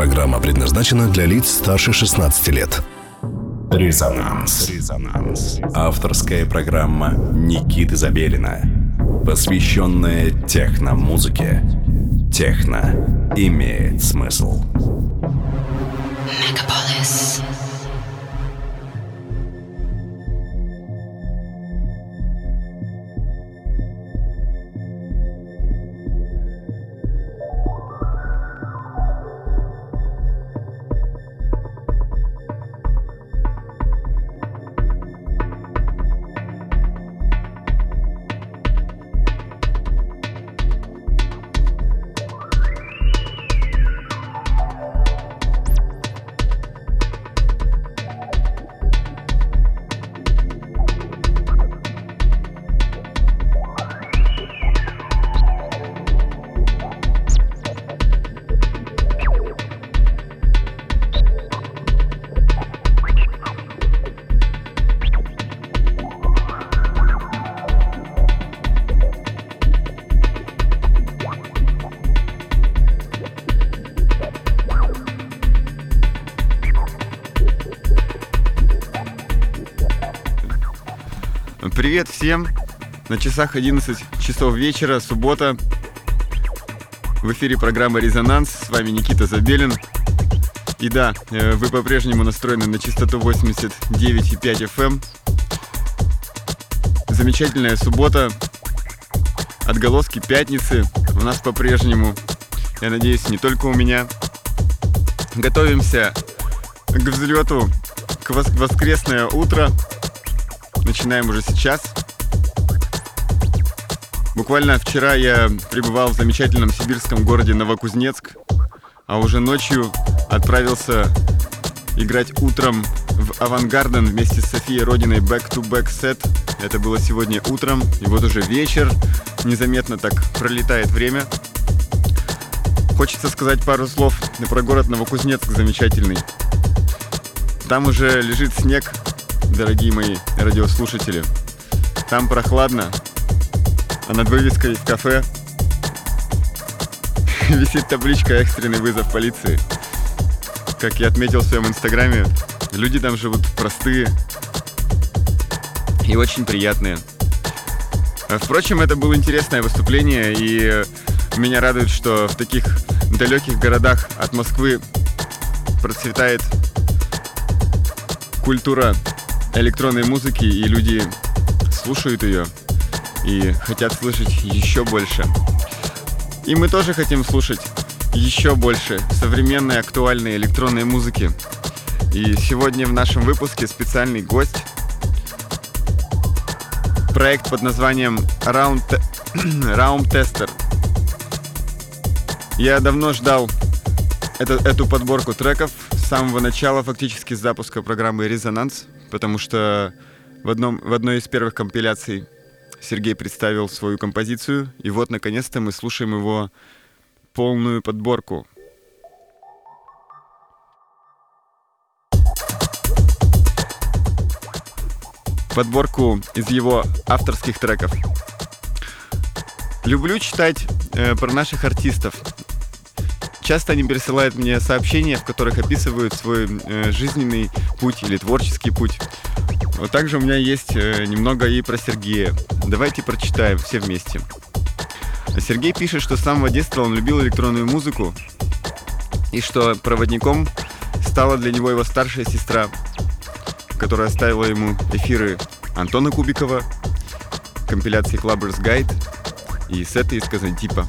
Программа предназначена для лиц старше 16 лет. Резонанс. Резонанс. Авторская программа Никиты Забелина, посвященная техно-музыке. Техно имеет смысл. Мегаполис. На часах 11 часов вечера, суббота. В эфире программа «Резонанс». С вами Никита Забелин. И да, э, вы по-прежнему настроены на частоту 89,5 FM. Эм. Замечательная суббота. Отголоски пятницы у нас по-прежнему. Я надеюсь, не только у меня. Готовимся к взлету, к воскресное утро. Начинаем уже сейчас. Буквально вчера я пребывал в замечательном сибирском городе Новокузнецк, а уже ночью отправился играть утром в Авангарден вместе с Софией Родиной back-to-back set. Это было сегодня утром, и вот уже вечер. Незаметно так пролетает время. Хочется сказать пару слов про город Новокузнецк замечательный. Там уже лежит снег, дорогие мои радиослушатели. Там прохладно, а над вывеской кафе висит табличка «Экстренный вызов полиции». Как я отметил в своем инстаграме, люди там живут простые и очень приятные. Впрочем, это было интересное выступление, и меня радует, что в таких далеких городах от Москвы процветает культура электронной музыки, и люди слушают ее и хотят слышать еще больше. И мы тоже хотим слушать еще больше современной актуальной электронной музыки. И сегодня в нашем выпуске специальный гость. Проект под названием Round, Round Tester. Я давно ждал это, эту подборку треков с самого начала фактически с запуска программы «Резонанс», потому что в, одном, в одной из первых компиляций Сергей представил свою композицию, и вот, наконец-то, мы слушаем его полную подборку. Подборку из его авторских треков. Люблю читать э, про наших артистов. Часто они присылают мне сообщения, в которых описывают свой э, жизненный путь или творческий путь. Вот также у меня есть э, немного и про Сергея. Давайте прочитаем все вместе. Сергей пишет, что с самого детства он любил электронную музыку и что проводником стала для него его старшая сестра, которая оставила ему эфиры Антона Кубикова, компиляции Clubbers Guide и сеты из Казантипа.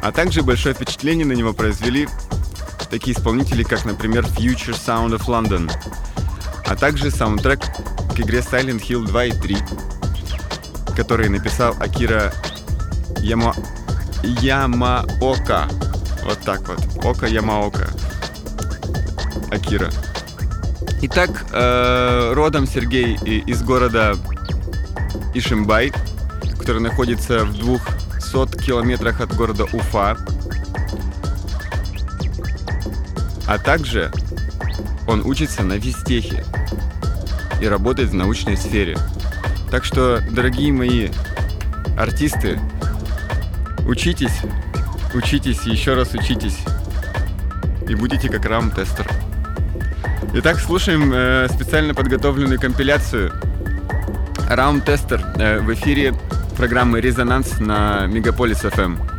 А также большое впечатление на него произвели такие исполнители, как, например, Future Sound of London, а также саундтрек к игре Silent Hill 2 и 3, который написал Акира Яма... Ямаока. Вот так вот. Ока Ямаока. Акира. Итак, э, родом Сергей из города Ишимбай, который находится в двух 200 километрах от города Уфа. А также он учится на физтехе и работает в научной сфере. Так что, дорогие мои артисты, учитесь, учитесь еще раз учитесь. и будете как раум-тестер. Итак, слушаем э, специально подготовленную компиляцию Раум-тестер э, в эфире программы «Резонанс» на Мегаполис FM.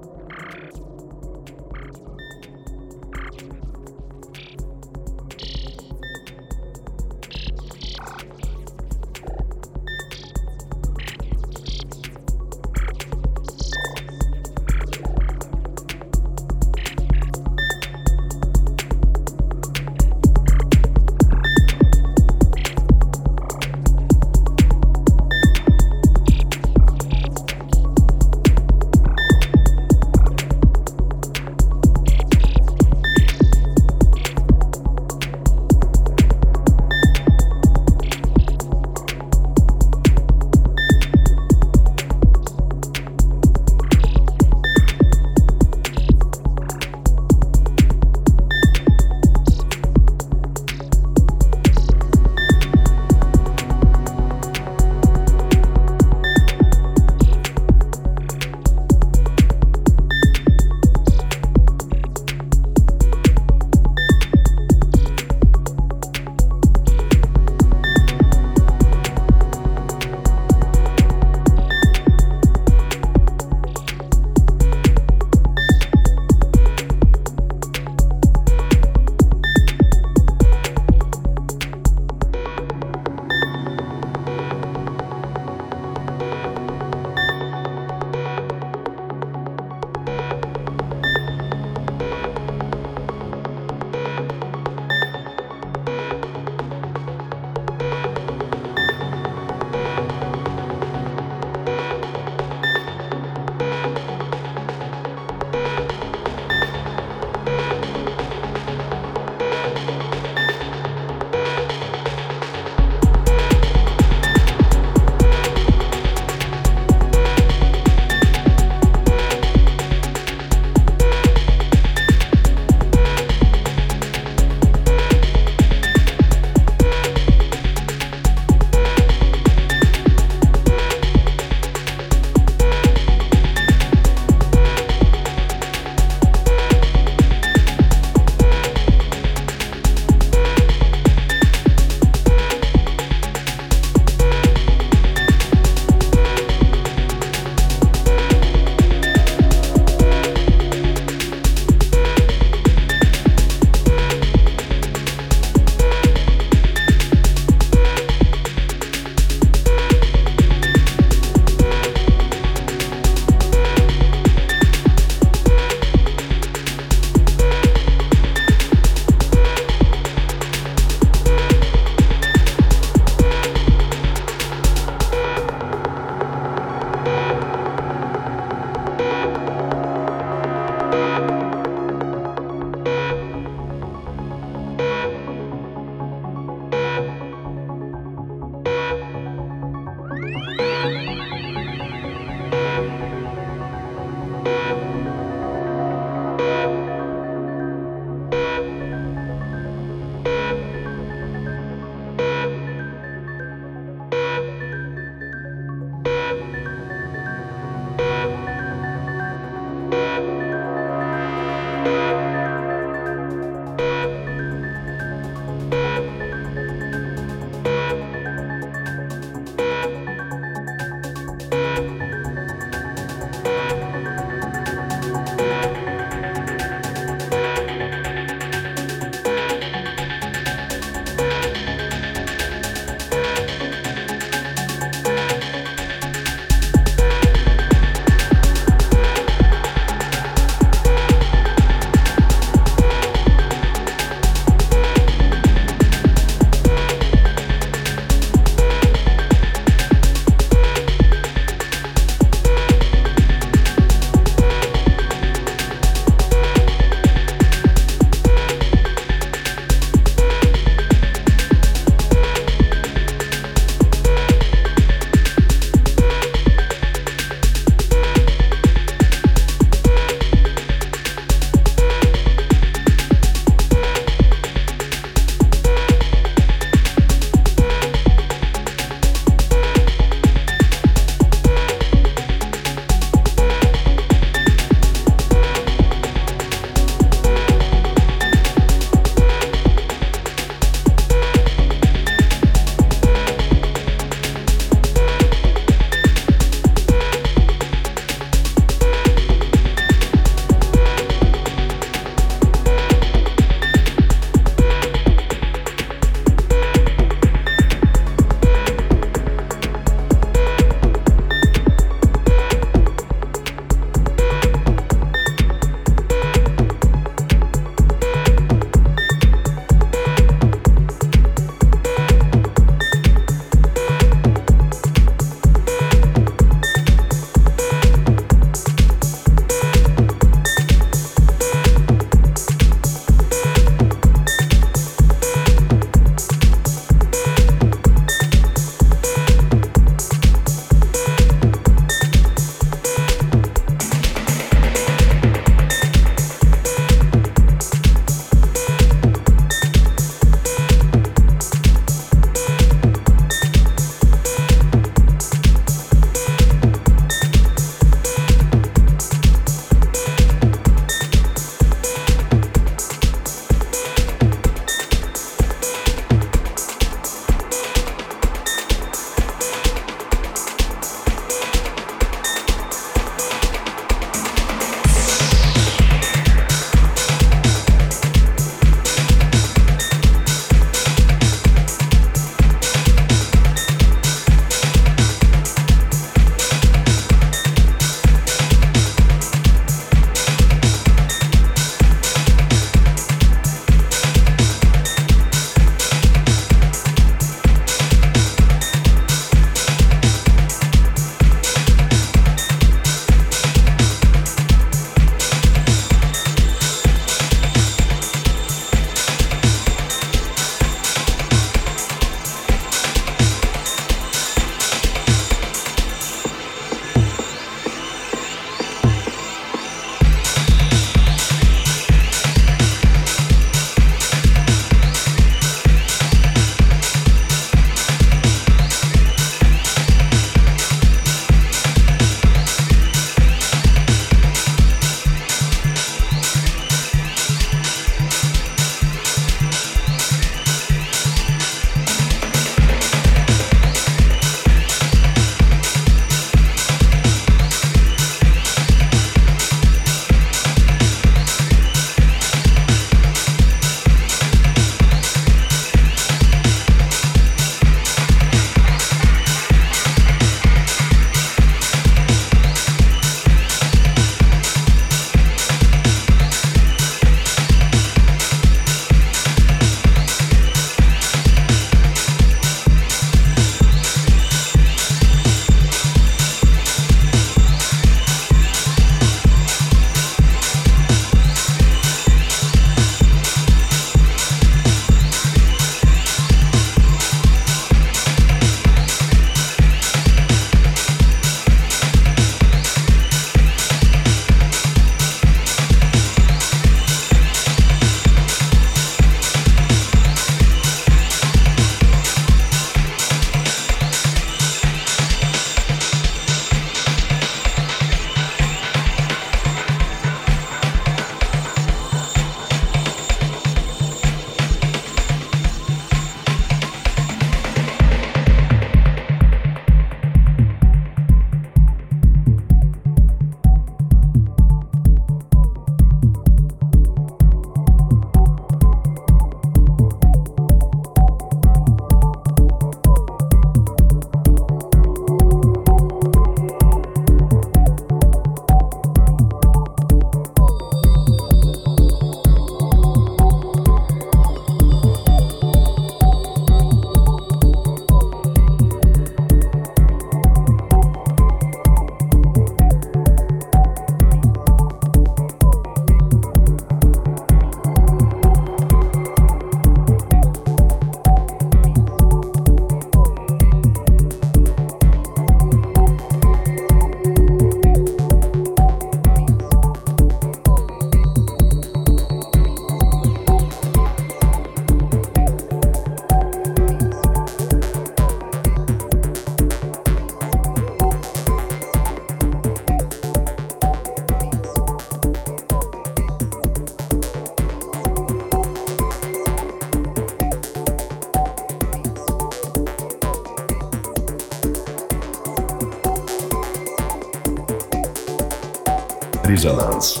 Резонанс.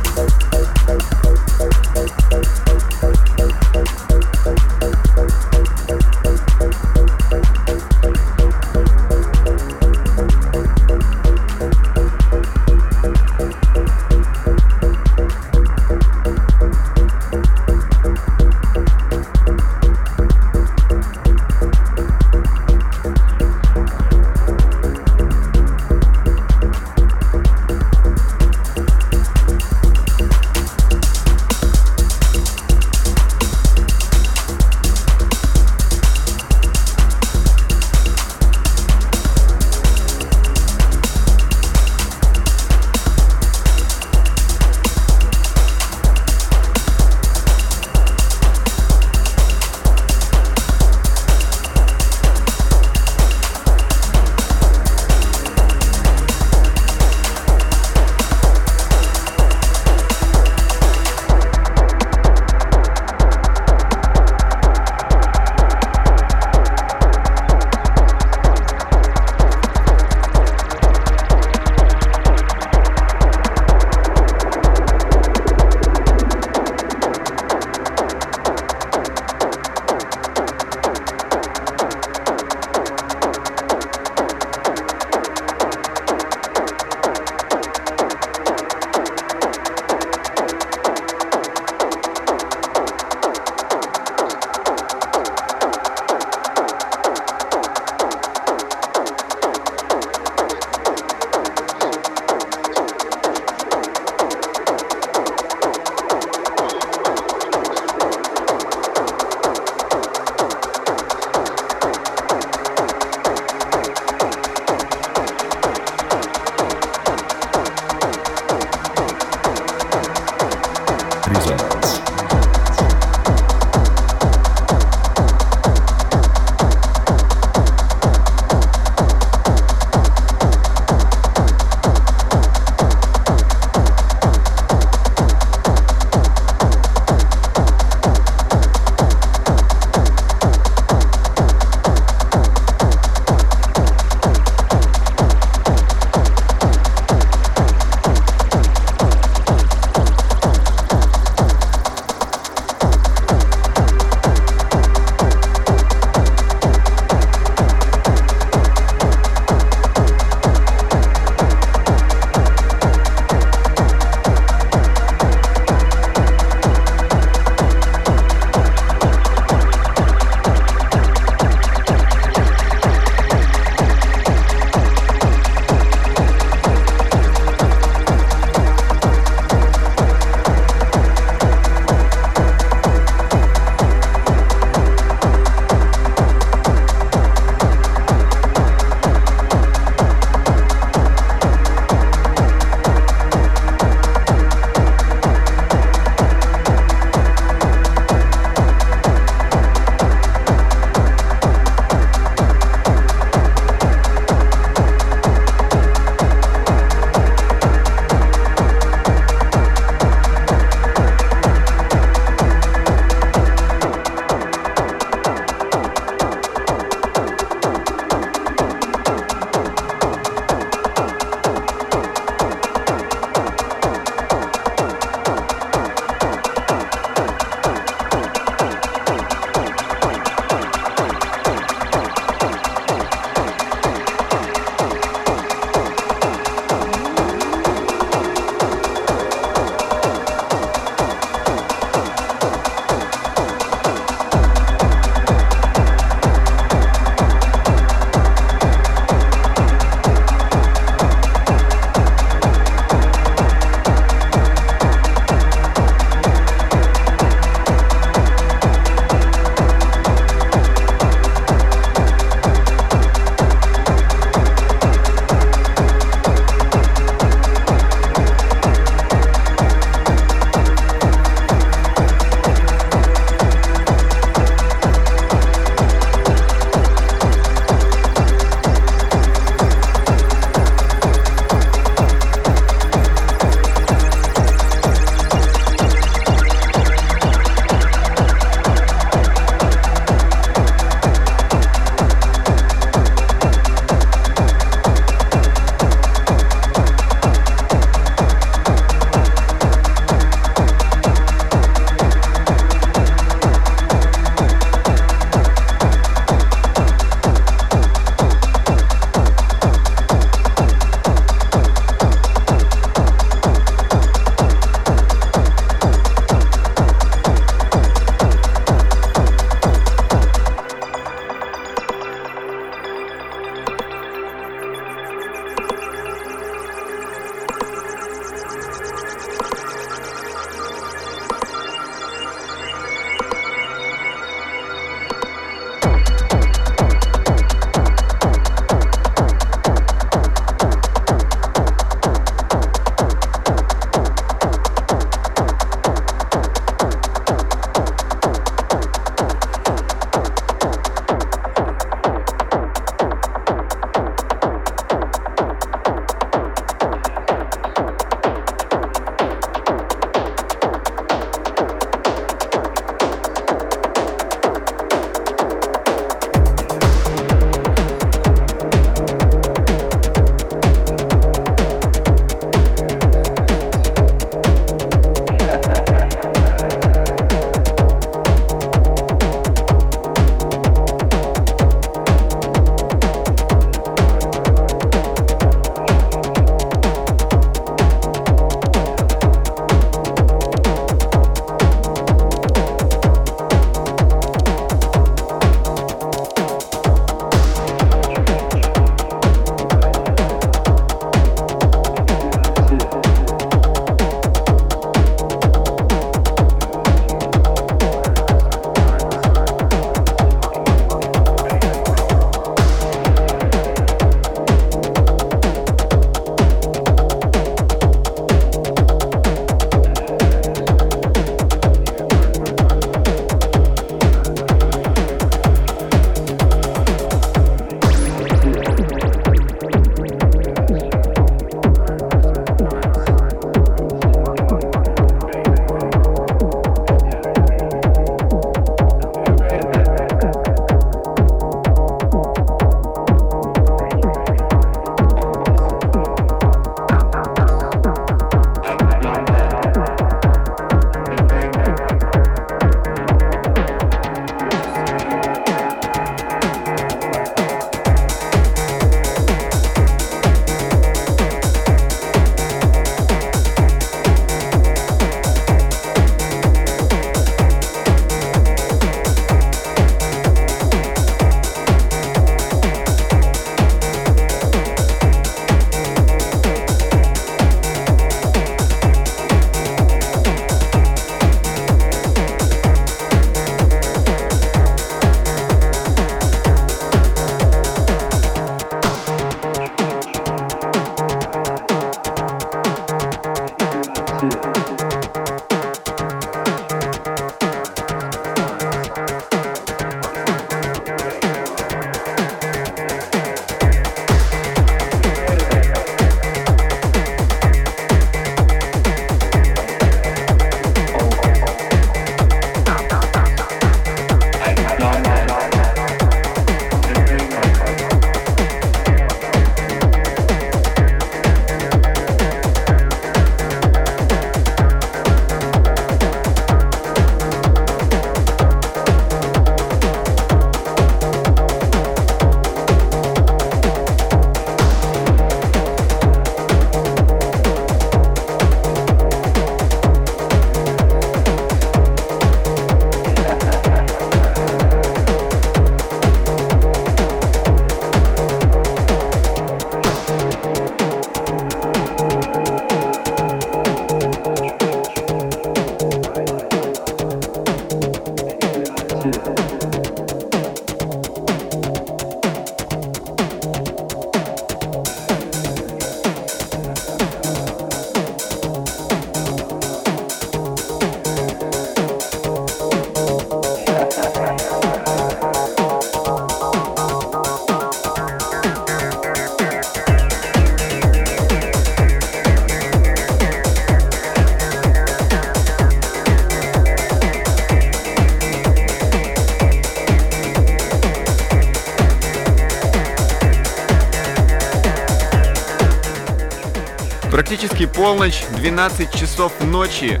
Полночь, 12 часов ночи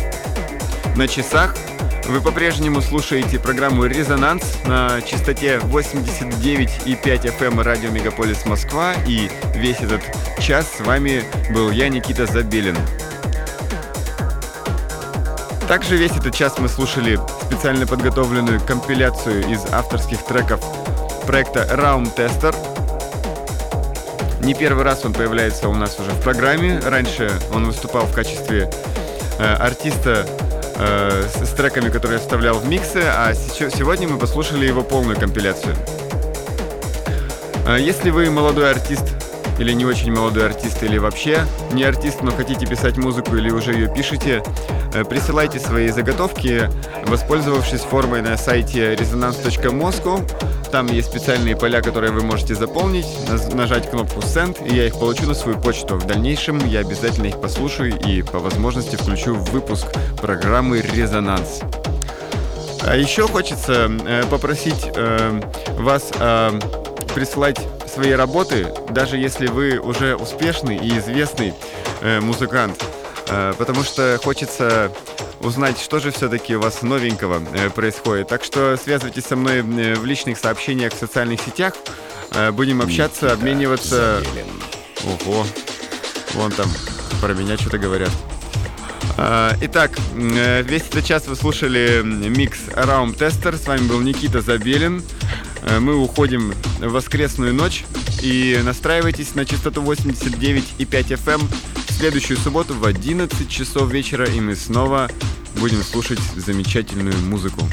на часах. Вы по-прежнему слушаете программу «Резонанс» на частоте 89,5 FM эм радио «Мегаполис Москва». И весь этот час с вами был я, Никита Забелин. Также весь этот час мы слушали специально подготовленную компиляцию из авторских треков проекта Round Tester – не первый раз он появляется у нас уже в программе. Раньше он выступал в качестве э, артиста э, с, треками, которые я вставлял в миксы, а сегодня мы послушали его полную компиляцию. Э, если вы молодой артист или не очень молодой артист, или вообще не артист, но хотите писать музыку или уже ее пишете, э, присылайте свои заготовки, воспользовавшись формой на сайте resonance.moscow. Там есть специальные поля, которые вы можете заполнить, нажать кнопку Send, и я их получу на свою почту. В дальнейшем я обязательно их послушаю и по возможности включу в выпуск программы «Резонанс». А еще хочется э, попросить э, вас э, присылать свои работы, даже если вы уже успешный и известный э, музыкант. Э, потому что хочется узнать, что же все-таки у вас новенького э, происходит. Так что связывайтесь со мной э, в личных сообщениях в социальных сетях. Будем общаться, обмениваться... Ого, вон там про меня что-то говорят. Итак, весь этот час вы слушали микс Around Tester. С вами был Никита Забелин. Мы уходим в воскресную ночь. И настраивайтесь на частоту 89,5 FM следующую субботу в 11 часов вечера, и мы снова будем слушать замечательную музыку.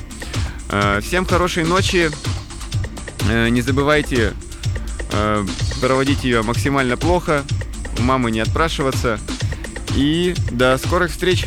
Э, всем хорошей ночи. Э, не забывайте э, проводить ее максимально плохо. У мамы не отпрашиваться. И до скорых встреч!